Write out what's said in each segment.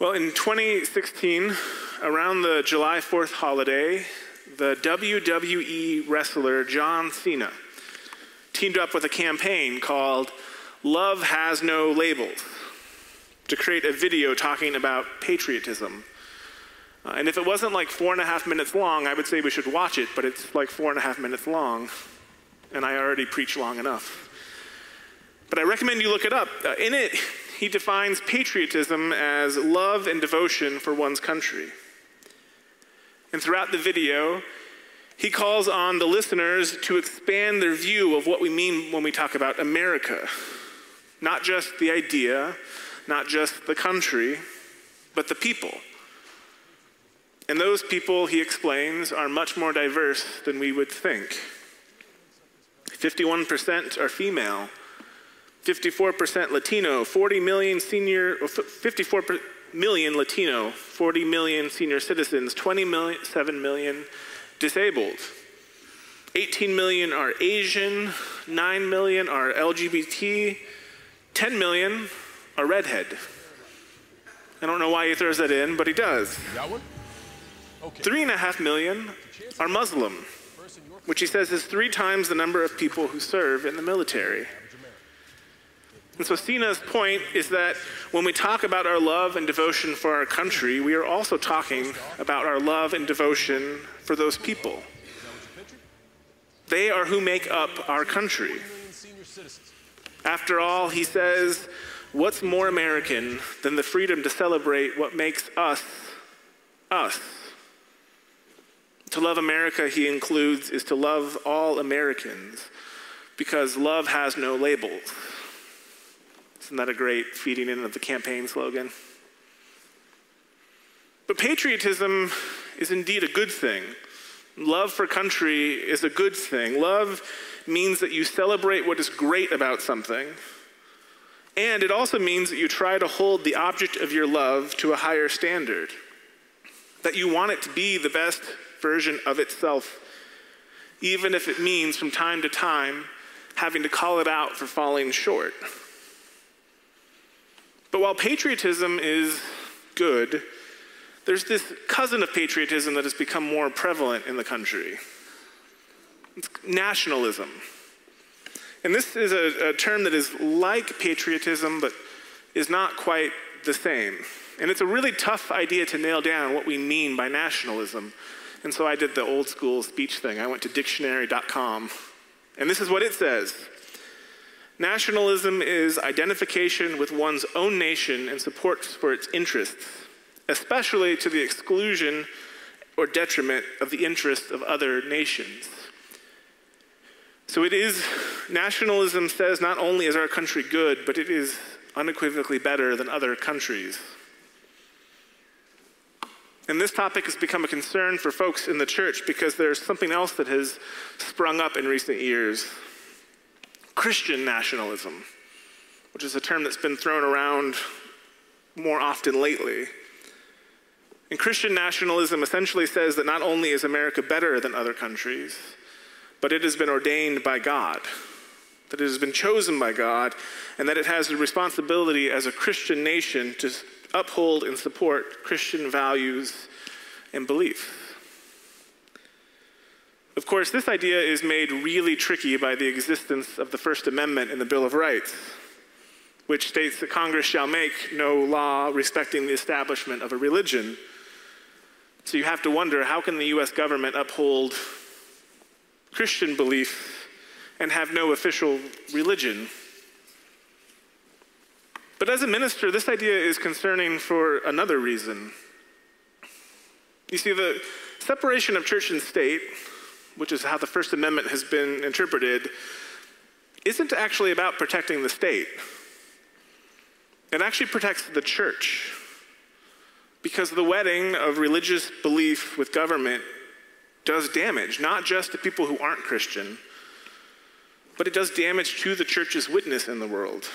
Well, in 2016, around the July 4th holiday, the WWE wrestler John Cena teamed up with a campaign called Love Has No Labels to create a video talking about patriotism. Uh, and if it wasn't like four and a half minutes long, I would say we should watch it, but it's like four and a half minutes long, and I already preach long enough. But I recommend you look it up. Uh, in it, he defines patriotism as love and devotion for one's country. And throughout the video, he calls on the listeners to expand their view of what we mean when we talk about America. Not just the idea, not just the country, but the people. And those people, he explains, are much more diverse than we would think. 51% are female, 54% Latino, 40 million senior, 54 million Latino, 40 million senior citizens, 27 million disabled. 18 million are Asian, 9 million are LGBT, 10 million are redhead. I don't know why he throws that in, but he does. Okay. Three and a half million are Muslim, which he says is three times the number of people who serve in the military. And so Cena's point is that when we talk about our love and devotion for our country, we are also talking about our love and devotion for those people. They are who make up our country. After all, he says, what's more American than the freedom to celebrate what makes us us? To love America, he includes, is to love all Americans because love has no labels. Isn't that a great feeding in of the campaign slogan? But patriotism is indeed a good thing. Love for country is a good thing. Love means that you celebrate what is great about something. And it also means that you try to hold the object of your love to a higher standard. That you want it to be the best version of itself, even if it means from time to time having to call it out for falling short. But while patriotism is good, there's this cousin of patriotism that has become more prevalent in the country. It's nationalism. And this is a, a term that is like patriotism, but is not quite the same. And it's a really tough idea to nail down what we mean by nationalism. And so I did the old school speech thing. I went to dictionary.com, and this is what it says Nationalism is identification with one's own nation and support for its interests, especially to the exclusion or detriment of the interests of other nations. So it is, nationalism says not only is our country good, but it is unequivocally better than other countries. And this topic has become a concern for folks in the church because there's something else that has sprung up in recent years Christian nationalism, which is a term that's been thrown around more often lately. And Christian nationalism essentially says that not only is America better than other countries, but it has been ordained by God, that it has been chosen by God, and that it has the responsibility as a Christian nation to uphold and support Christian values and beliefs. Of course, this idea is made really tricky by the existence of the First Amendment in the Bill of Rights, which states that Congress shall make no law respecting the establishment of a religion. So you have to wonder how can the US government uphold Christian belief and have no official religion? But as a minister, this idea is concerning for another reason. You see, the separation of church and state, which is how the First Amendment has been interpreted, isn't actually about protecting the state. It actually protects the church. Because the wedding of religious belief with government does damage, not just to people who aren't Christian, but it does damage to the church's witness in the world.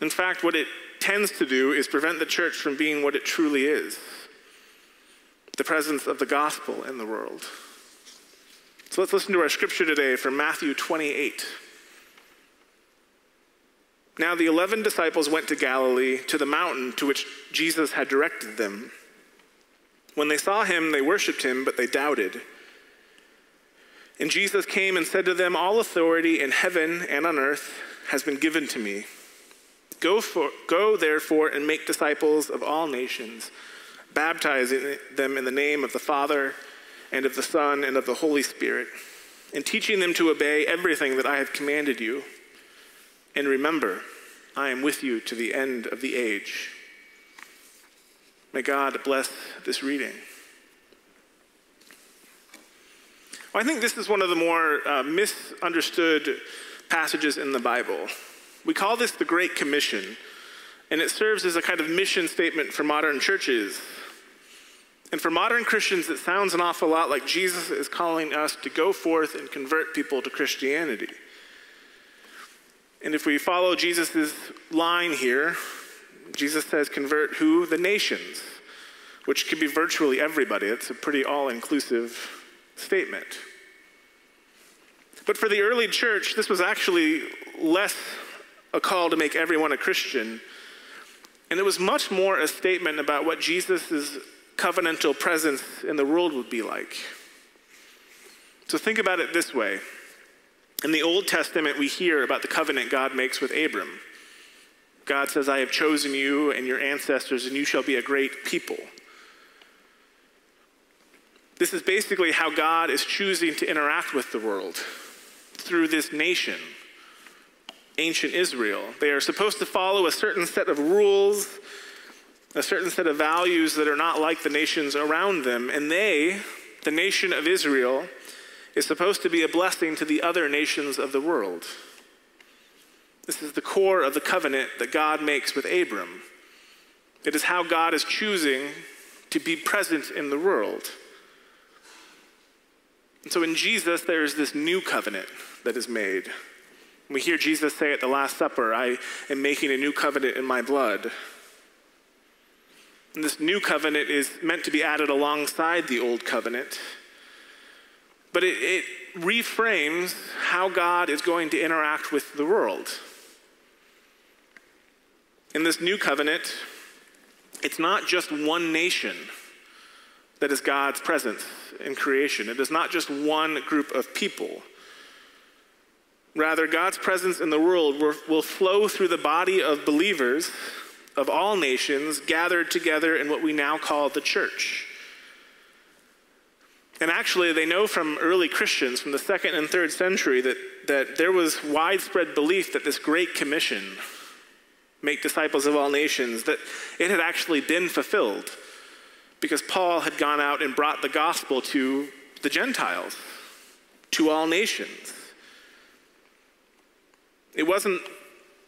In fact, what it tends to do is prevent the church from being what it truly is the presence of the gospel in the world. So let's listen to our scripture today from Matthew 28. Now the eleven disciples went to Galilee, to the mountain to which Jesus had directed them. When they saw him, they worshipped him, but they doubted. And Jesus came and said to them, All authority in heaven and on earth has been given to me. Go, for, go therefore and make disciples of all nations, baptizing them in the name of the Father and of the Son and of the Holy Spirit, and teaching them to obey everything that I have commanded you. And remember, I am with you to the end of the age. May God bless this reading. Well, I think this is one of the more uh, misunderstood passages in the Bible. We call this the Great Commission, and it serves as a kind of mission statement for modern churches. And for modern Christians, it sounds an awful lot like Jesus is calling us to go forth and convert people to Christianity. And if we follow Jesus' line here, Jesus says, convert who? The nations, which could be virtually everybody. It's a pretty all inclusive statement. But for the early church, this was actually less a call to make everyone a Christian, and it was much more a statement about what Jesus' covenantal presence in the world would be like. So think about it this way in the Old Testament, we hear about the covenant God makes with Abram. God says, I have chosen you and your ancestors, and you shall be a great people. This is basically how God is choosing to interact with the world through this nation, ancient Israel. They are supposed to follow a certain set of rules, a certain set of values that are not like the nations around them. And they, the nation of Israel, is supposed to be a blessing to the other nations of the world. This is the core of the covenant that God makes with Abram. It is how God is choosing to be present in the world. And so in Jesus, there is this new covenant that is made. We hear Jesus say at the Last Supper, I am making a new covenant in my blood. This new covenant is meant to be added alongside the old covenant but it, it reframes how God is going to interact with the world. In this new covenant, it's not just one nation that is God's presence in creation. It is not just one group of people. Rather, God's presence in the world will, flow through the body of believers of all nations gathered together in what we now call the church. And actually, they know from early Christians from the second and third century that, that there was widespread belief that this Great Commission, make disciples of all nations, that it had actually been fulfilled because Paul had gone out and brought the gospel to the Gentiles, to all nations. It wasn't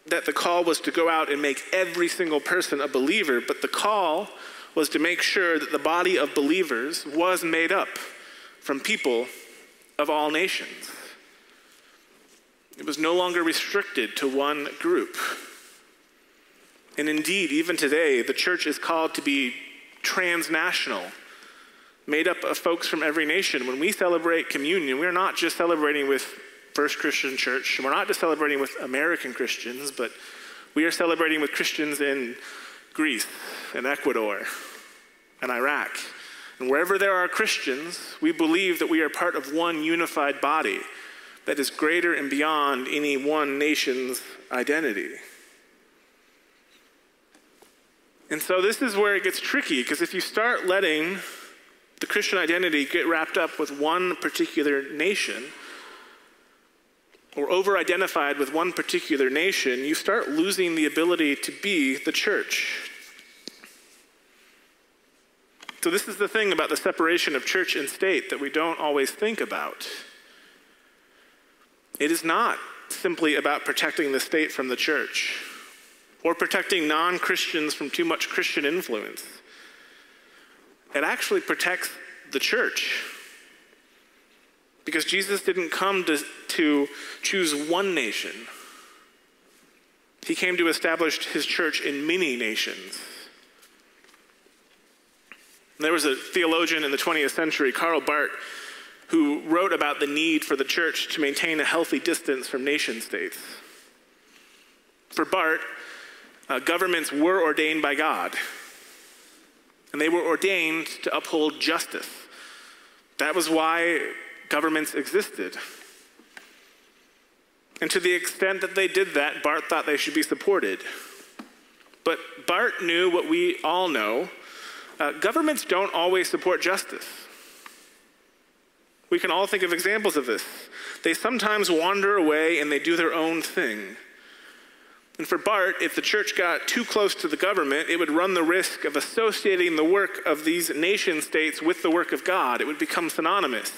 that the call was to go out and make every single person a believer, but the call was to make sure that the body of believers was made up from people of all nations. It was no longer restricted to one group. And indeed, even today, the church is called to be transnational, made up of folks from every nation. When we celebrate communion, we're not just celebrating with First Christian Church, we're not just celebrating with American Christians, but we are celebrating with Christians in Greece and Ecuador and Iraq and wherever there are Christians, we believe that we are part of one unified body that is greater and beyond any one nation's identity. And so this is where it gets tricky because if you start letting the Christian identity get wrapped up with one particular nation or over identified with one particular nation, you start losing the ability to be the church. So, this is the thing about the separation of church and state that we don't always think about. It is not simply about protecting the state from the church or protecting non Christians from too much Christian influence. It actually protects the church. Because Jesus didn't come to, to choose one nation, He came to establish His church in many nations. There was a theologian in the 20th century, Karl Barth, who wrote about the need for the church to maintain a healthy distance from nation states. For Barth, uh, governments were ordained by God, and they were ordained to uphold justice. That was why governments existed. And to the extent that they did that, Barth thought they should be supported. But Barth knew what we all know uh, governments don't always support justice. We can all think of examples of this. They sometimes wander away and they do their own thing. And for Barth, if the church got too close to the government, it would run the risk of associating the work of these nation states with the work of God. It would become synonymous.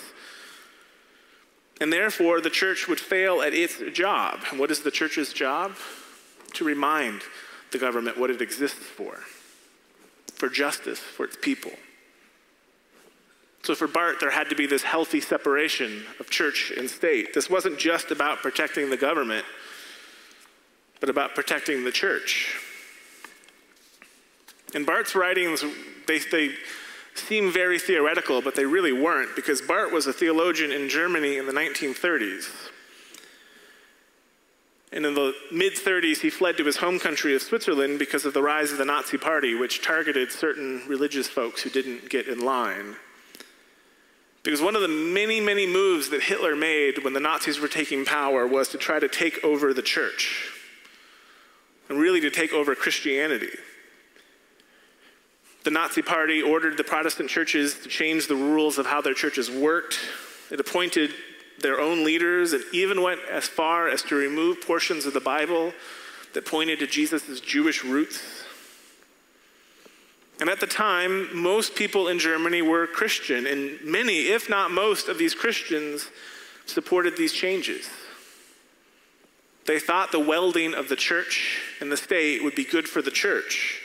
And therefore, the church would fail at its job. And what is the church's job? To remind the government what it exists for for justice for its people. So for Barth, there had to be this healthy separation of church and state. This wasn't just about protecting the government but about protecting the church. In Barth's writings, they, they seem very theoretical, but they really weren't, because Barth was a theologian in Germany in the 1930s. And in the mid 30s, he fled to his home country of Switzerland because of the rise of the Nazi Party, which targeted certain religious folks who didn't get in line. Because one of the many, many moves that Hitler made when the Nazis were taking power was to try to take over the church and really to take over Christianity. The Nazi Party ordered the Protestant churches to change the rules of how their churches worked. It appointed their own leaders and even went as far as to remove portions of the Bible that pointed to Jesus' Jewish roots. And at the time, most people in Germany were Christian, and many, if not most, of these Christians supported these changes. They thought the welding of the church and the state would be good for the church.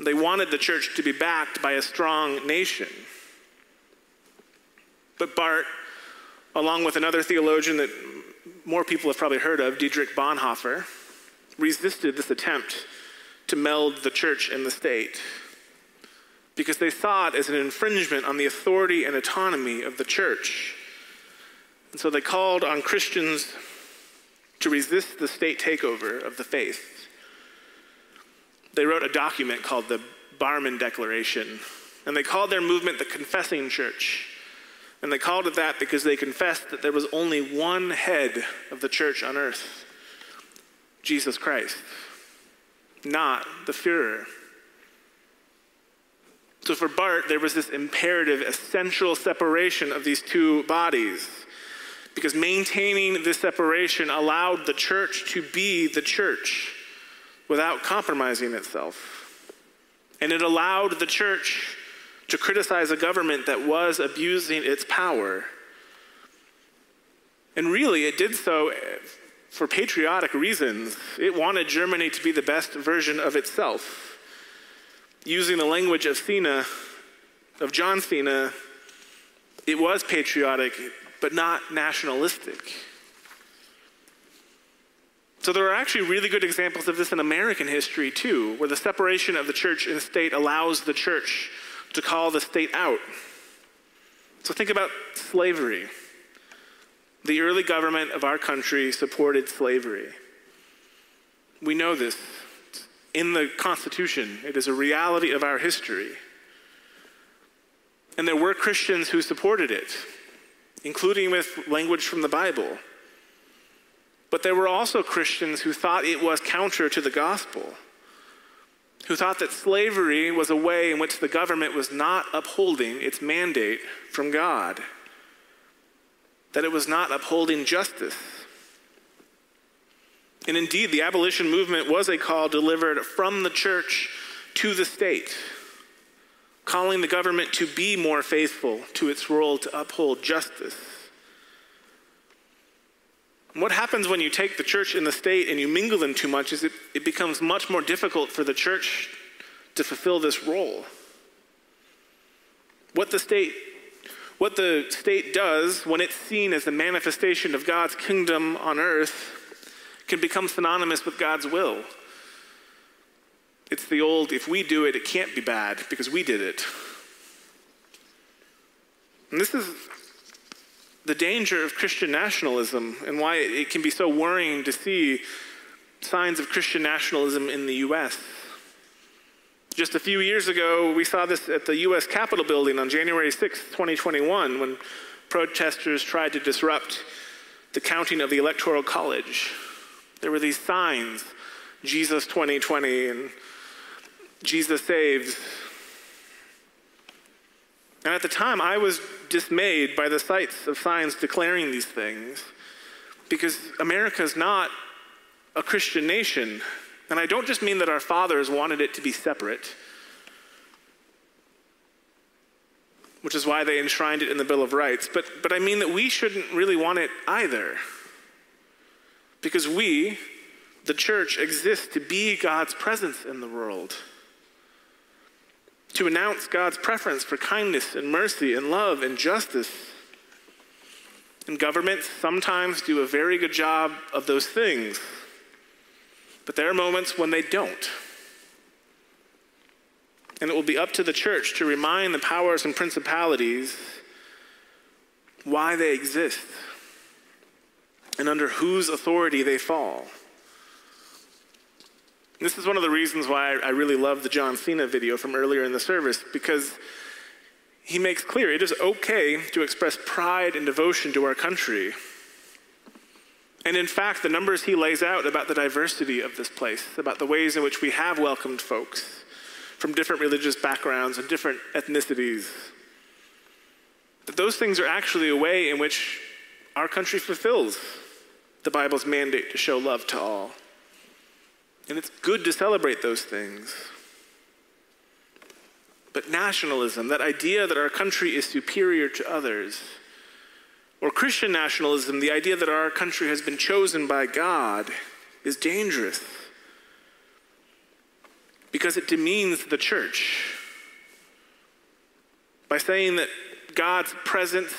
They wanted the church to be backed by a strong nation. But Barth, along with another theologian that more people have probably heard of, Dietrich Bonhoeffer, resisted this attempt to meld the church and the state because they saw it as an infringement on the authority and autonomy of the church. And so they called on Christians to resist the state takeover of the faith. They wrote a document called the Barmen Declaration, and they called their movement the Confessing Church. And they called it that because they confessed that there was only one head of the church on earth Jesus Christ, not the Fuhrer. So for Barth, there was this imperative, essential separation of these two bodies because maintaining this separation allowed the church to be the church without compromising itself. And it allowed the church to criticize a government that was abusing its power. And really, it did so eh, for patriotic reasons. It wanted Germany to be the best version of itself. Using the language of Cena, of John Cena, it was patriotic but not nationalistic. So there are actually really good examples of this in American history too, where the separation of the church and state allows the church to call the state out. So think about slavery. The early government of our country supported slavery. We know this in the Constitution. It is a reality of our history. And there were Christians who supported it including with language from the Bible. But there were also Christians who thought it was counter to the gospel, who thought that slavery was a way in which the government was not upholding its mandate from God, that it was not upholding justice. And indeed, the abolition movement was a call delivered from the church to the state calling the government to be more faithful to its role to uphold justice. What happens when you take the church and the state and you mingle them too much is it, it becomes much more difficult for the church to fulfill this role. What the state what the state does when it's seen as the manifestation of God's kingdom on earth can become synonymous with God's will. It's the old, if we do it, it can't be bad because we did it. And this is the danger of Christian nationalism and why it can be so worrying to see signs of Christian nationalism in the U.S. Just a few years ago, we saw this at the U.S. Capitol building on January 6, 2021, when protesters tried to disrupt the counting of the Electoral College. There were these signs Jesus 2020 and Jesus saves. And at the time, I was dismayed by the sights of signs declaring these things because America is not a Christian nation. And I don't just mean that our fathers wanted it to be separate, which is why they enshrined it in the Bill of Rights, but, but I mean that we shouldn't really want it either. Because we, the church, exist to be God's presence in the world, to announce God's preference for kindness and mercy and love and justice. And governments sometimes do a very good job of those things. But there are moments when they don't. And it will be up to the church to remind the powers and principalities why they exist and under whose authority they fall. This is one of the reasons why I really love the John Cena video from earlier in the service because he makes clear it is okay to express pride and devotion to our country and in fact, the numbers he lays out about the diversity of this place, about the ways in which we have welcomed folks from different religious backgrounds and different ethnicities, that those things are actually a way in which our country fulfills the Bible's mandate to show love to all. And it's good to celebrate those things. But nationalism, that idea that our country is superior to others, or Christian nationalism, the idea that our country has been chosen by God, is dangerous because it demeans the church. By saying that God's presence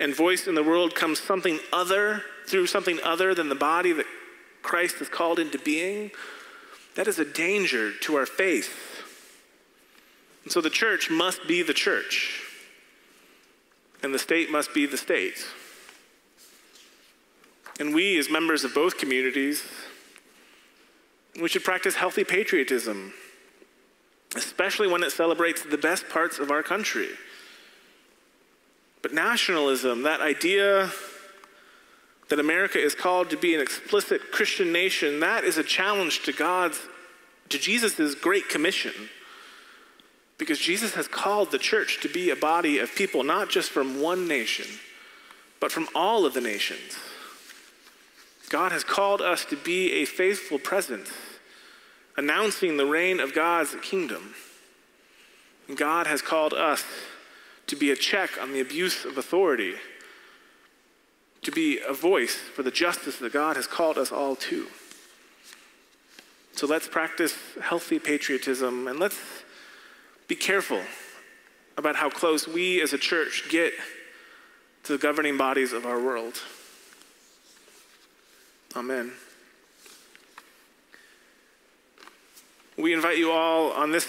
and voice in the world comes something other, through something other than the body that Christ has called into being, that is a danger to our faith. And so the church must be the church and the state must be the state. And we, as members of both communities, we should practice healthy patriotism, especially when it celebrates the best parts of our country. But nationalism, that idea that America is called to be an explicit Christian nation, that is a challenge to God's, to Jesus' great commission. Because Jesus has called the church to be a body of people, not just from one nation, but from all of the nations. God has called us to be a faithful presence, announcing the reign of God's kingdom. And God has called us to be a check on the abuse of authority, to be a voice for the justice that God has called us all to. So let's practice healthy patriotism and let's be careful about how close we as a church get to the governing bodies of our world. Amen. We invite you all on this